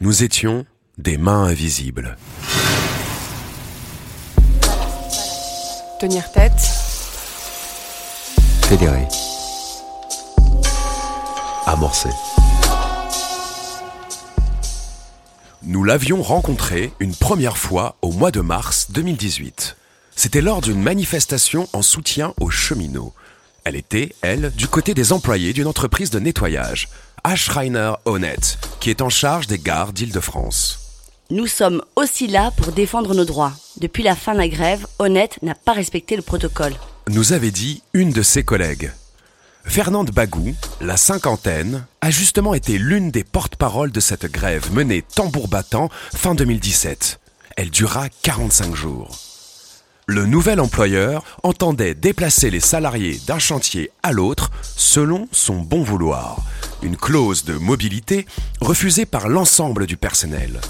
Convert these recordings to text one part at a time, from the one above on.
Nous étions des mains invisibles. Tenir tête. Fédéré. Amorcé. Nous l'avions rencontrée une première fois au mois de mars 2018. C'était lors d'une manifestation en soutien aux cheminots. Elle était, elle, du côté des employés d'une entreprise de nettoyage, Ashreiner Honnête, qui est en charge des gares d'Île-de-France. Nous sommes aussi là pour défendre nos droits. Depuis la fin de la grève, Honnête n'a pas respecté le protocole. Nous avait dit une de ses collègues. Fernande Bagou, la cinquantaine, a justement été l'une des porte-paroles de cette grève menée tambour battant fin 2017. Elle dura 45 jours. Le nouvel employeur entendait déplacer les salariés d'un chantier à l'autre selon son bon vouloir. Une clause de mobilité refusée par l'ensemble du personnel.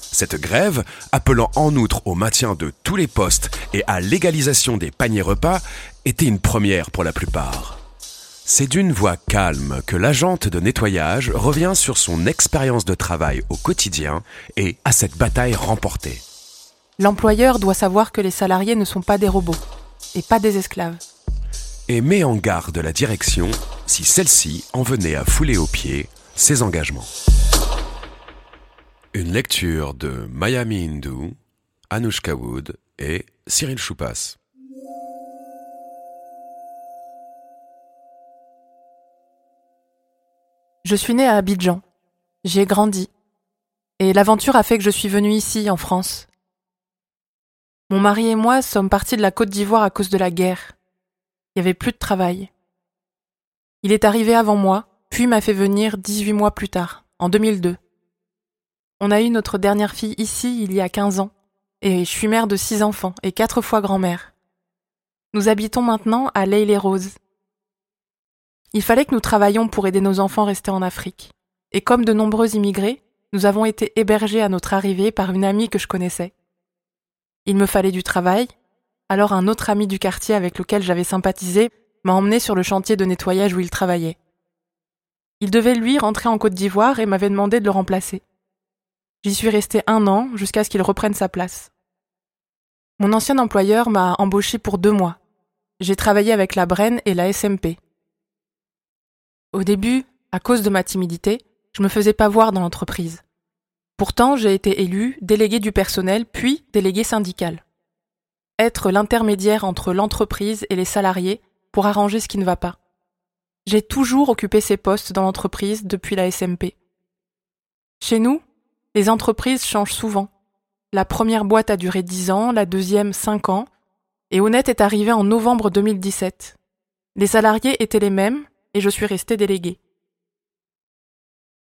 Cette grève, appelant en outre au maintien de tous les postes et à l'égalisation des paniers repas, était une première pour la plupart. C'est d'une voix calme que l'agente de nettoyage revient sur son expérience de travail au quotidien et à cette bataille remportée. L'employeur doit savoir que les salariés ne sont pas des robots et pas des esclaves. Et met en garde la direction si celle-ci en venait à fouler aux pieds ses engagements. Une lecture de Miami Hindu, Anushka Wood et Cyril Choupas. Je suis née à Abidjan. J'y ai grandi. Et l'aventure a fait que je suis venue ici, en France. Mon mari et moi sommes partis de la Côte d'Ivoire à cause de la guerre. Il n'y avait plus de travail. Il est arrivé avant moi, puis m'a fait venir 18 mois plus tard, en 2002. On a eu notre dernière fille ici il y a 15 ans, et je suis mère de six enfants et quatre fois grand-mère. Nous habitons maintenant à L'Aile-les-Roses. Il fallait que nous travaillions pour aider nos enfants restés en Afrique. Et comme de nombreux immigrés, nous avons été hébergés à notre arrivée par une amie que je connaissais. Il me fallait du travail, alors un autre ami du quartier avec lequel j'avais sympathisé m'a emmené sur le chantier de nettoyage où il travaillait. Il devait lui rentrer en Côte d'Ivoire et m'avait demandé de le remplacer. J'y suis resté un an jusqu'à ce qu'il reprenne sa place. Mon ancien employeur m'a embauché pour deux mois. J'ai travaillé avec la Brenne et la SMP. Au début, à cause de ma timidité, je me faisais pas voir dans l'entreprise. Pourtant, j'ai été élu délégué du personnel puis délégué syndical. Être l'intermédiaire entre l'entreprise et les salariés pour arranger ce qui ne va pas. J'ai toujours occupé ces postes dans l'entreprise depuis la SMP. Chez nous, les entreprises changent souvent. La première boîte a duré 10 ans, la deuxième 5 ans, et Honnête est arrivé en novembre 2017. Les salariés étaient les mêmes, et je suis resté délégué.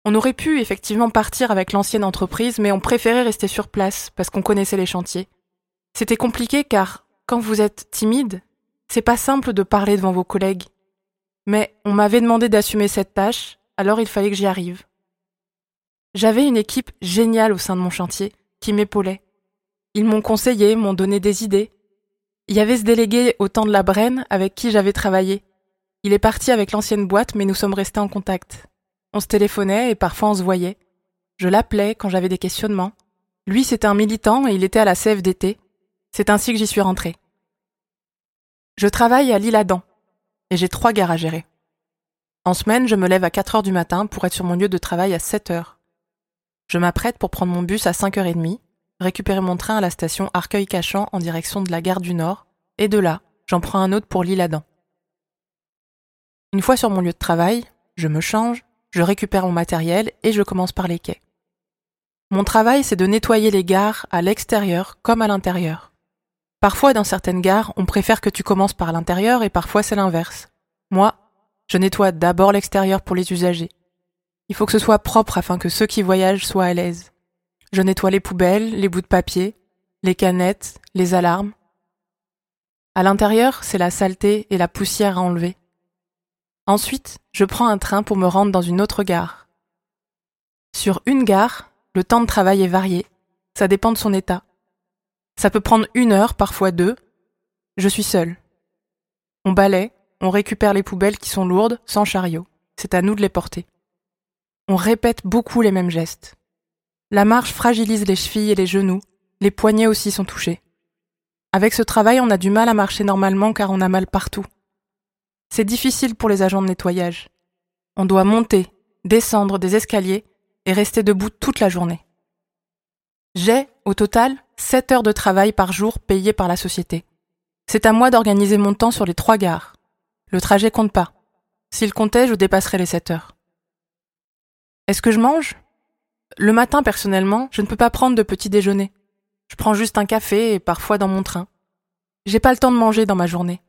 On aurait pu effectivement partir avec l'ancienne entreprise, mais on préférait rester sur place parce qu'on connaissait les chantiers. C'était compliqué car, quand vous êtes timide, c'est pas simple de parler devant vos collègues. Mais on m'avait demandé d'assumer cette tâche, alors il fallait que j'y arrive. J'avais une équipe géniale au sein de mon chantier, qui m'épaulait. Ils m'ont conseillé, m'ont donné des idées. Il y avait ce délégué au temps de la Brenne avec qui j'avais travaillé. Il est parti avec l'ancienne boîte, mais nous sommes restés en contact. On se téléphonait et parfois on se voyait. Je l'appelais quand j'avais des questionnements. Lui, c'était un militant et il était à la CFDT. C'est ainsi que j'y suis rentré. Je travaille à l'Île-Adam et j'ai trois gares à gérer. En semaine, je me lève à 4 heures du matin pour être sur mon lieu de travail à 7 heures. Je m'apprête pour prendre mon bus à 5h30, récupérer mon train à la station Arcueil-Cachan en direction de la gare du Nord, et de là, j'en prends un autre pour l'Île-Adam. Une fois sur mon lieu de travail, je me change, je récupère mon matériel et je commence par les quais. Mon travail, c'est de nettoyer les gares à l'extérieur comme à l'intérieur. Parfois, dans certaines gares, on préfère que tu commences par l'intérieur et parfois c'est l'inverse. Moi, je nettoie d'abord l'extérieur pour les usagers. Il faut que ce soit propre afin que ceux qui voyagent soient à l'aise. Je nettoie les poubelles, les bouts de papier, les canettes, les alarmes. À l'intérieur, c'est la saleté et la poussière à enlever. Ensuite, je prends un train pour me rendre dans une autre gare. Sur une gare, le temps de travail est varié. Ça dépend de son état. Ça peut prendre une heure, parfois deux. Je suis seule. On balaie, on récupère les poubelles qui sont lourdes, sans chariot. C'est à nous de les porter. On répète beaucoup les mêmes gestes. La marche fragilise les chevilles et les genoux, les poignets aussi sont touchés. Avec ce travail, on a du mal à marcher normalement car on a mal partout. C'est difficile pour les agents de nettoyage. On doit monter, descendre des escaliers et rester debout toute la journée. J'ai, au total, 7 heures de travail par jour payées par la société. C'est à moi d'organiser mon temps sur les trois gares. Le trajet compte pas. S'il comptait, je dépasserais les 7 heures. Est-ce que je mange? Le matin, personnellement, je ne peux pas prendre de petit déjeuner. Je prends juste un café et parfois dans mon train. J'ai pas le temps de manger dans ma journée.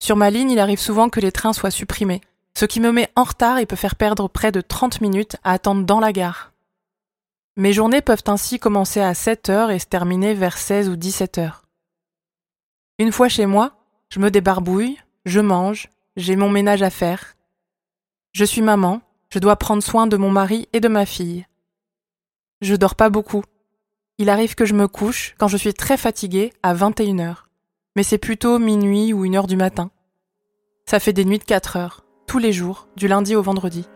Sur ma ligne, il arrive souvent que les trains soient supprimés, ce qui me met en retard et peut faire perdre près de 30 minutes à attendre dans la gare. Mes journées peuvent ainsi commencer à 7 heures et se terminer vers 16 ou 17 heures. Une fois chez moi, je me débarbouille, je mange, j'ai mon ménage à faire. Je suis maman, je dois prendre soin de mon mari et de ma fille. Je dors pas beaucoup. Il arrive que je me couche, quand je suis très fatiguée, à 21 heures mais c'est plutôt minuit ou une heure du matin. Ça fait des nuits de 4 heures, tous les jours, du lundi au vendredi.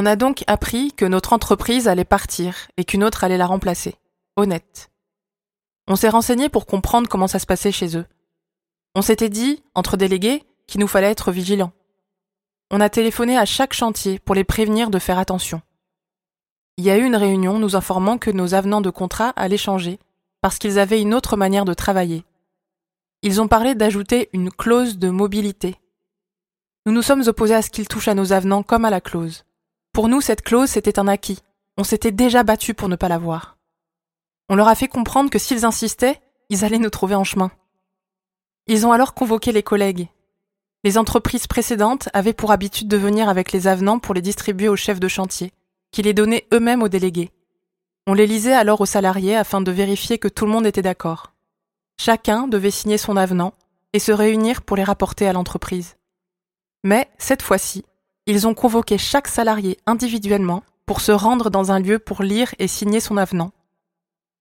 On a donc appris que notre entreprise allait partir et qu'une autre allait la remplacer. Honnête. On s'est renseigné pour comprendre comment ça se passait chez eux. On s'était dit, entre délégués, qu'il nous fallait être vigilants. On a téléphoné à chaque chantier pour les prévenir de faire attention. Il y a eu une réunion nous informant que nos avenants de contrat allaient changer parce qu'ils avaient une autre manière de travailler. Ils ont parlé d'ajouter une clause de mobilité. Nous nous sommes opposés à ce qu'ils touchent à nos avenants comme à la clause. Pour nous, cette clause, c'était un acquis. On s'était déjà battu pour ne pas l'avoir. On leur a fait comprendre que s'ils insistaient, ils allaient nous trouver en chemin. Ils ont alors convoqué les collègues. Les entreprises précédentes avaient pour habitude de venir avec les avenants pour les distribuer aux chefs de chantier, qui les donnaient eux-mêmes aux délégués. On les lisait alors aux salariés afin de vérifier que tout le monde était d'accord. Chacun devait signer son avenant et se réunir pour les rapporter à l'entreprise. Mais, cette fois-ci, ils ont convoqué chaque salarié individuellement pour se rendre dans un lieu pour lire et signer son avenant.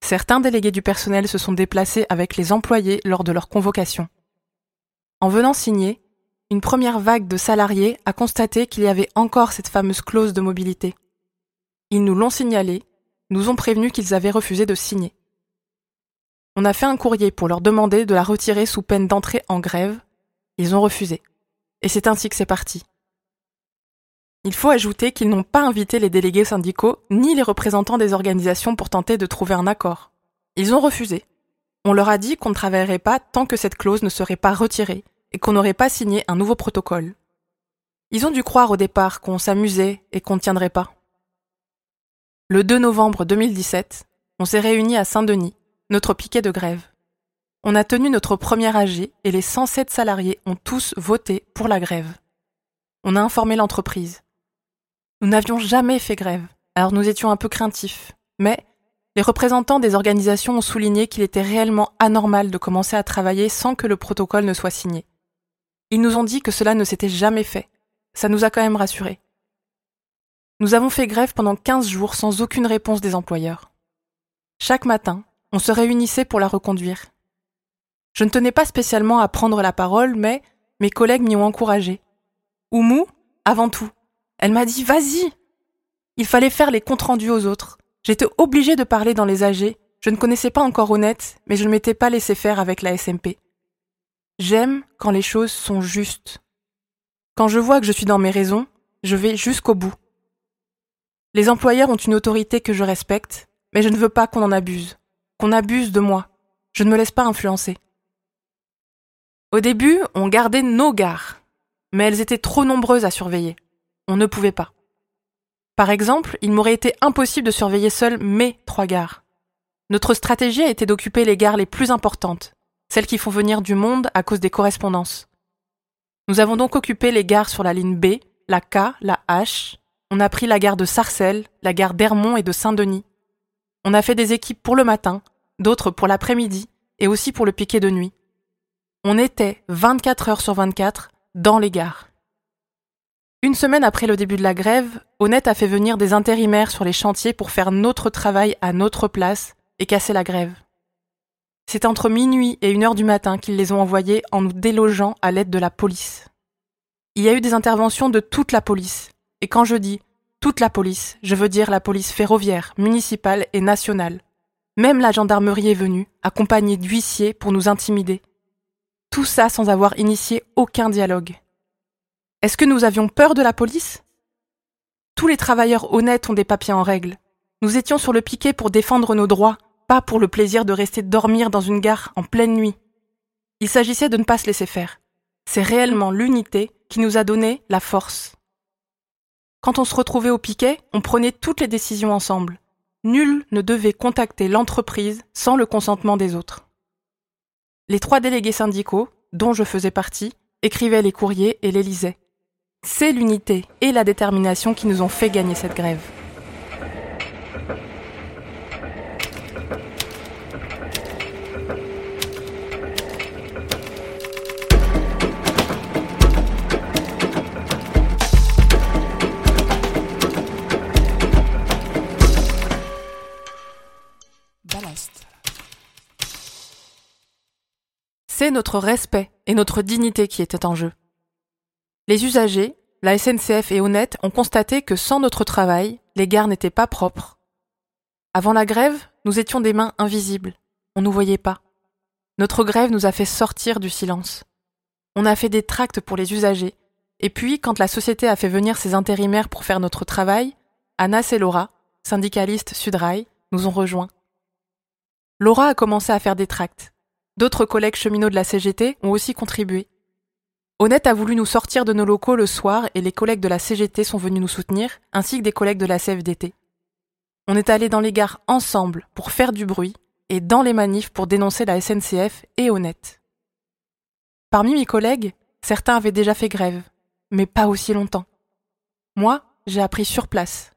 Certains délégués du personnel se sont déplacés avec les employés lors de leur convocation. En venant signer, une première vague de salariés a constaté qu'il y avait encore cette fameuse clause de mobilité. Ils nous l'ont signalé, nous ont prévenu qu'ils avaient refusé de signer. On a fait un courrier pour leur demander de la retirer sous peine d'entrer en grève. Ils ont refusé. Et c'est ainsi que c'est parti. Il faut ajouter qu'ils n'ont pas invité les délégués syndicaux ni les représentants des organisations pour tenter de trouver un accord. Ils ont refusé. On leur a dit qu'on ne travaillerait pas tant que cette clause ne serait pas retirée et qu'on n'aurait pas signé un nouveau protocole. Ils ont dû croire au départ qu'on s'amusait et qu'on ne tiendrait pas. Le 2 novembre 2017, on s'est réunis à Saint-Denis, notre piquet de grève. On a tenu notre première AG et les 107 salariés ont tous voté pour la grève. On a informé l'entreprise. Nous n'avions jamais fait grève, alors nous étions un peu craintifs. Mais les représentants des organisations ont souligné qu'il était réellement anormal de commencer à travailler sans que le protocole ne soit signé. Ils nous ont dit que cela ne s'était jamais fait. Ça nous a quand même rassurés. Nous avons fait grève pendant 15 jours sans aucune réponse des employeurs. Chaque matin, on se réunissait pour la reconduire. Je ne tenais pas spécialement à prendre la parole, mais mes collègues m'y ont encouragé. Oumou, avant tout, elle m'a dit Vas-y Il fallait faire les comptes rendus aux autres. J'étais obligée de parler dans les AG. Je ne connaissais pas encore Honnête, mais je ne m'étais pas laissé faire avec la SMP. J'aime quand les choses sont justes. Quand je vois que je suis dans mes raisons, je vais jusqu'au bout. Les employeurs ont une autorité que je respecte, mais je ne veux pas qu'on en abuse, qu'on abuse de moi. Je ne me laisse pas influencer. Au début, on gardait nos gares, mais elles étaient trop nombreuses à surveiller on ne pouvait pas. Par exemple, il m'aurait été impossible de surveiller seul mes trois gares. Notre stratégie a été d'occuper les gares les plus importantes, celles qui font venir du monde à cause des correspondances. Nous avons donc occupé les gares sur la ligne B, la K, la H, On a pris la gare de Sarcelles, la gare d'Hermont et de Saint-Denis. On a fait des équipes pour le matin, d'autres pour l'après-midi et aussi pour le piquet de nuit. On était 24 heures sur 24 dans les gares. Une semaine après le début de la grève, Honnête a fait venir des intérimaires sur les chantiers pour faire notre travail à notre place et casser la grève. C'est entre minuit et une heure du matin qu'ils les ont envoyés en nous délogeant à l'aide de la police. Il y a eu des interventions de toute la police. Et quand je dis toute la police, je veux dire la police ferroviaire, municipale et nationale. Même la gendarmerie est venue, accompagnée d'huissiers pour nous intimider. Tout ça sans avoir initié aucun dialogue. Est-ce que nous avions peur de la police? Tous les travailleurs honnêtes ont des papiers en règle. Nous étions sur le piquet pour défendre nos droits, pas pour le plaisir de rester dormir dans une gare en pleine nuit. Il s'agissait de ne pas se laisser faire. C'est réellement l'unité qui nous a donné la force. Quand on se retrouvait au piquet, on prenait toutes les décisions ensemble. Nul ne devait contacter l'entreprise sans le consentement des autres. Les trois délégués syndicaux, dont je faisais partie, écrivaient les courriers et les lisaient. C'est l'unité et la détermination qui nous ont fait gagner cette grève. C'est notre respect et notre dignité qui étaient en jeu. Les usagers, la SNCF et Honnête ont constaté que sans notre travail, les gares n'étaient pas propres. Avant la grève, nous étions des mains invisibles. On nous voyait pas. Notre grève nous a fait sortir du silence. On a fait des tracts pour les usagers. Et puis, quand la société a fait venir ses intérimaires pour faire notre travail, Anas et Laura, syndicalistes Sudrail, nous ont rejoints. Laura a commencé à faire des tracts. D'autres collègues cheminots de la CGT ont aussi contribué. Honnête a voulu nous sortir de nos locaux le soir et les collègues de la CGT sont venus nous soutenir, ainsi que des collègues de la CFDT. On est allés dans les gares ensemble pour faire du bruit et dans les manifs pour dénoncer la SNCF et Honnête. Parmi mes collègues, certains avaient déjà fait grève, mais pas aussi longtemps. Moi, j'ai appris sur place.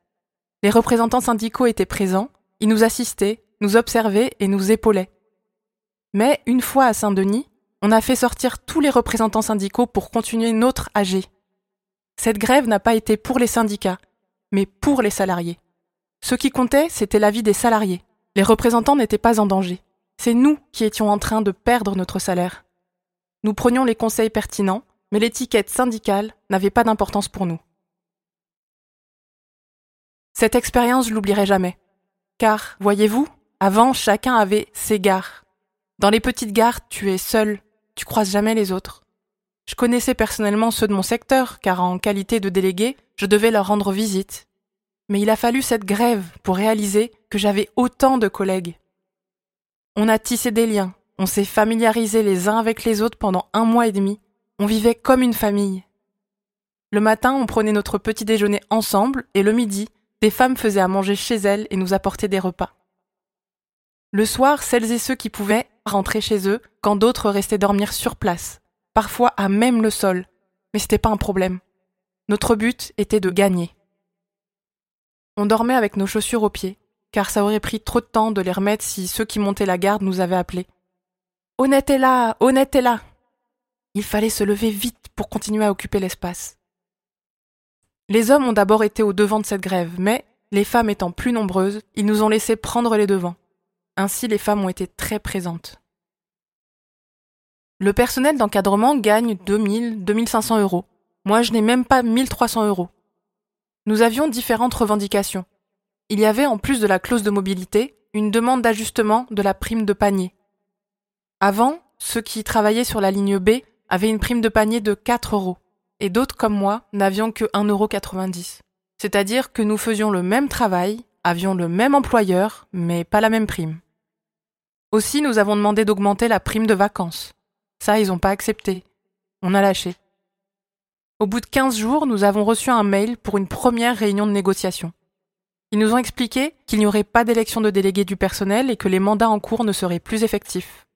Les représentants syndicaux étaient présents, ils nous assistaient, nous observaient et nous épaulaient. Mais une fois à Saint-Denis, on a fait sortir tous les représentants syndicaux pour continuer notre AG. Cette grève n'a pas été pour les syndicats, mais pour les salariés. Ce qui comptait, c'était l'avis des salariés. Les représentants n'étaient pas en danger. C'est nous qui étions en train de perdre notre salaire. Nous prenions les conseils pertinents, mais l'étiquette syndicale n'avait pas d'importance pour nous. Cette expérience, je l'oublierai jamais. Car, voyez-vous, avant, chacun avait ses gares, dans les petites gares, tu es seul, tu croises jamais les autres. Je connaissais personnellement ceux de mon secteur, car en qualité de délégué, je devais leur rendre visite. Mais il a fallu cette grève pour réaliser que j'avais autant de collègues. On a tissé des liens, on s'est familiarisé les uns avec les autres pendant un mois et demi, on vivait comme une famille. Le matin, on prenait notre petit déjeuner ensemble, et le midi, des femmes faisaient à manger chez elles et nous apportaient des repas. Le soir, celles et ceux qui pouvaient rentraient chez eux quand d'autres restaient dormir sur place, parfois à même le sol. Mais c'était pas un problème. Notre but était de gagner. On dormait avec nos chaussures aux pieds, car ça aurait pris trop de temps de les remettre si ceux qui montaient la garde nous avaient appelés. Honnête est là, honnête est là. Il fallait se lever vite pour continuer à occuper l'espace. Les hommes ont d'abord été au devant de cette grève, mais, les femmes étant plus nombreuses, ils nous ont laissé prendre les devants. Ainsi, les femmes ont été très présentes. Le personnel d'encadrement gagne 2000, 2500 euros. Moi, je n'ai même pas 1300 euros. Nous avions différentes revendications. Il y avait, en plus de la clause de mobilité, une demande d'ajustement de la prime de panier. Avant, ceux qui travaillaient sur la ligne B avaient une prime de panier de 4 euros, et d'autres comme moi n'avions que 1,90 euro. C'est-à-dire que nous faisions le même travail, avions le même employeur, mais pas la même prime. Aussi, nous avons demandé d'augmenter la prime de vacances. Ça, ils n'ont pas accepté. On a lâché. Au bout de 15 jours, nous avons reçu un mail pour une première réunion de négociation. Ils nous ont expliqué qu'il n'y aurait pas d'élection de délégués du personnel et que les mandats en cours ne seraient plus effectifs.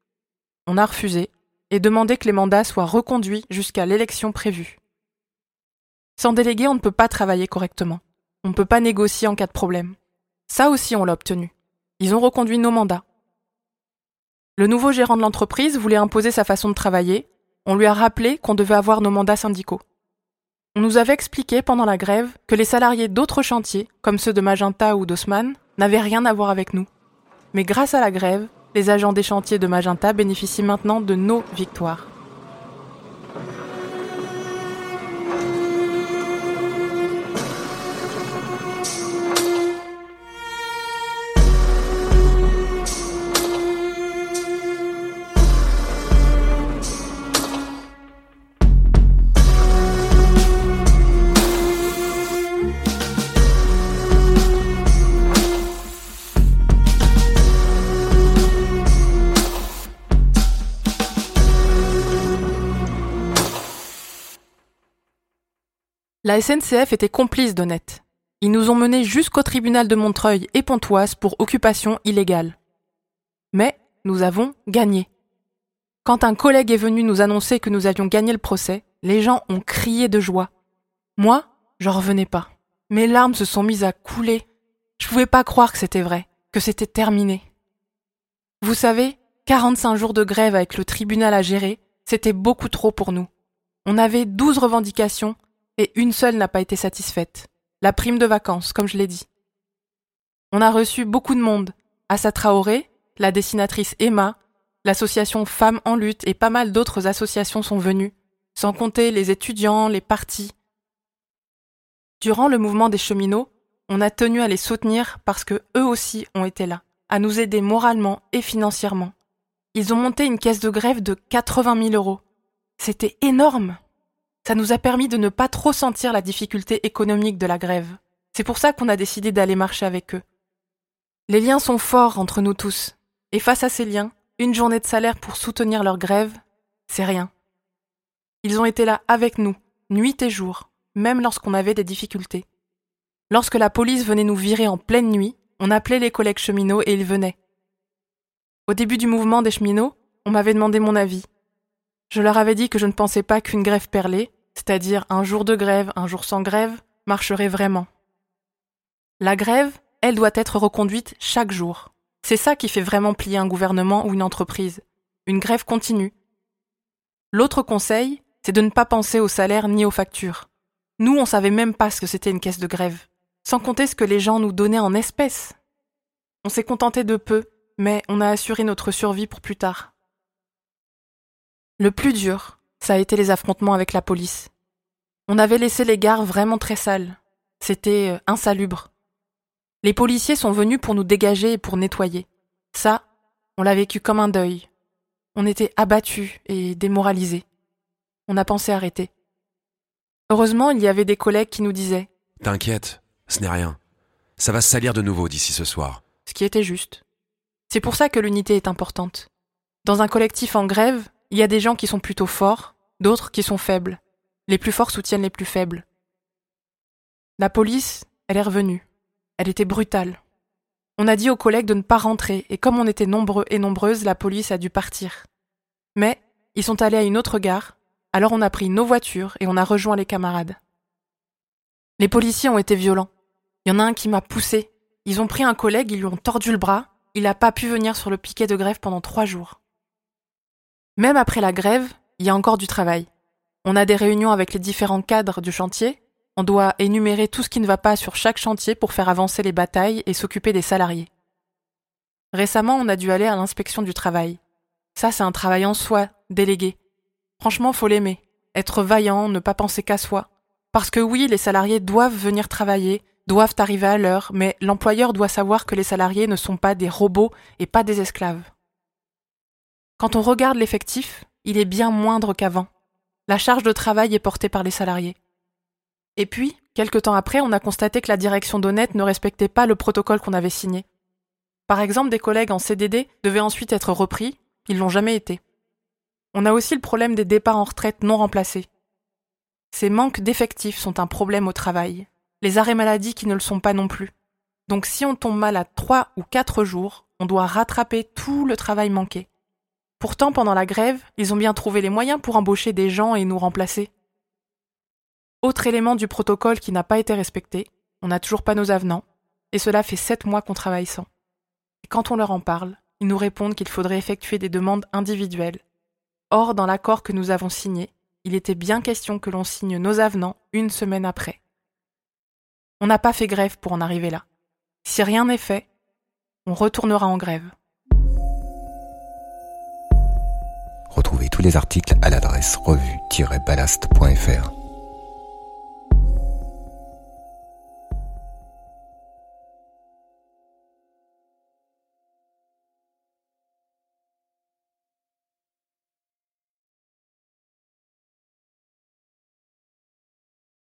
On a refusé et demandé que les mandats soient reconduits jusqu'à l'élection prévue. Sans délégués, on ne peut pas travailler correctement. On ne peut pas négocier en cas de problème. Ça aussi, on l'a obtenu. Ils ont reconduit nos mandats. Le nouveau gérant de l'entreprise voulait imposer sa façon de travailler. On lui a rappelé qu'on devait avoir nos mandats syndicaux. On nous avait expliqué pendant la grève que les salariés d'autres chantiers, comme ceux de Magenta ou d'Osman, n'avaient rien à voir avec nous. Mais grâce à la grève, les agents des chantiers de Magenta bénéficient maintenant de nos victoires. La SNCF était complice d'Honnête. Ils nous ont menés jusqu'au tribunal de Montreuil et Pontoise pour occupation illégale. Mais nous avons gagné. Quand un collègue est venu nous annoncer que nous avions gagné le procès, les gens ont crié de joie. Moi, j'en revenais pas. Mes larmes se sont mises à couler. Je pouvais pas croire que c'était vrai, que c'était terminé. Vous savez, 45 jours de grève avec le tribunal à gérer, c'était beaucoup trop pour nous. On avait 12 revendications et une seule n'a pas été satisfaite. La prime de vacances, comme je l'ai dit. On a reçu beaucoup de monde. Assa Traoré, la dessinatrice Emma, l'association Femmes en lutte et pas mal d'autres associations sont venues, sans compter les étudiants, les partis. Durant le mouvement des cheminots, on a tenu à les soutenir parce que eux aussi ont été là, à nous aider moralement et financièrement. Ils ont monté une caisse de grève de 80 000 euros. C'était énorme. Ça nous a permis de ne pas trop sentir la difficulté économique de la grève. C'est pour ça qu'on a décidé d'aller marcher avec eux. Les liens sont forts entre nous tous, et face à ces liens, une journée de salaire pour soutenir leur grève, c'est rien. Ils ont été là avec nous, nuit et jour, même lorsqu'on avait des difficultés. Lorsque la police venait nous virer en pleine nuit, on appelait les collègues cheminots et ils venaient. Au début du mouvement des cheminots, on m'avait demandé mon avis. Je leur avais dit que je ne pensais pas qu'une grève perlée, c'est-à-dire un jour de grève, un jour sans grève, marcherait vraiment. La grève, elle doit être reconduite chaque jour. C'est ça qui fait vraiment plier un gouvernement ou une entreprise. Une grève continue. L'autre conseil, c'est de ne pas penser au salaire ni aux factures. Nous, on savait même pas ce que c'était une caisse de grève. Sans compter ce que les gens nous donnaient en espèces. On s'est contenté de peu, mais on a assuré notre survie pour plus tard. Le plus dur, ça a été les affrontements avec la police. On avait laissé les gares vraiment très sales. C'était euh, insalubre. Les policiers sont venus pour nous dégager et pour nettoyer. Ça, on l'a vécu comme un deuil. On était abattus et démoralisés. On a pensé arrêter. Heureusement, il y avait des collègues qui nous disaient T'inquiète, ce n'est rien. Ça va se salir de nouveau d'ici ce soir. Ce qui était juste. C'est pour ça que l'unité est importante. Dans un collectif en grève, il y a des gens qui sont plutôt forts, d'autres qui sont faibles. Les plus forts soutiennent les plus faibles. La police, elle est revenue. Elle était brutale. On a dit aux collègues de ne pas rentrer, et comme on était nombreux et nombreuses, la police a dû partir. Mais ils sont allés à une autre gare, alors on a pris nos voitures et on a rejoint les camarades. Les policiers ont été violents. Il y en a un qui m'a poussé. Ils ont pris un collègue, ils lui ont tordu le bras. Il n'a pas pu venir sur le piquet de grève pendant trois jours. Même après la grève, il y a encore du travail. On a des réunions avec les différents cadres du chantier, on doit énumérer tout ce qui ne va pas sur chaque chantier pour faire avancer les batailles et s'occuper des salariés. Récemment, on a dû aller à l'inspection du travail. Ça, c'est un travail en soi, délégué. Franchement, faut l'aimer. Être vaillant, ne pas penser qu'à soi. Parce que oui, les salariés doivent venir travailler, doivent arriver à l'heure, mais l'employeur doit savoir que les salariés ne sont pas des robots et pas des esclaves. Quand on regarde l'effectif, il est bien moindre qu'avant. La charge de travail est portée par les salariés. Et puis, quelque temps après, on a constaté que la direction d'Honnête ne respectait pas le protocole qu'on avait signé. Par exemple, des collègues en CDD devaient ensuite être repris, ils l'ont jamais été. On a aussi le problème des départs en retraite non remplacés. Ces manques d'effectifs sont un problème au travail. Les arrêts maladie qui ne le sont pas non plus. Donc si on tombe malade trois ou quatre jours, on doit rattraper tout le travail manqué. Pourtant, pendant la grève, ils ont bien trouvé les moyens pour embaucher des gens et nous remplacer. Autre élément du protocole qui n'a pas été respecté, on n'a toujours pas nos avenants, et cela fait sept mois qu'on travaille sans. Et quand on leur en parle, ils nous répondent qu'il faudrait effectuer des demandes individuelles. Or, dans l'accord que nous avons signé, il était bien question que l'on signe nos avenants une semaine après. On n'a pas fait grève pour en arriver là. Si rien n'est fait, on retournera en grève. Retrouvez tous les articles à l'adresse revue-ballast.fr.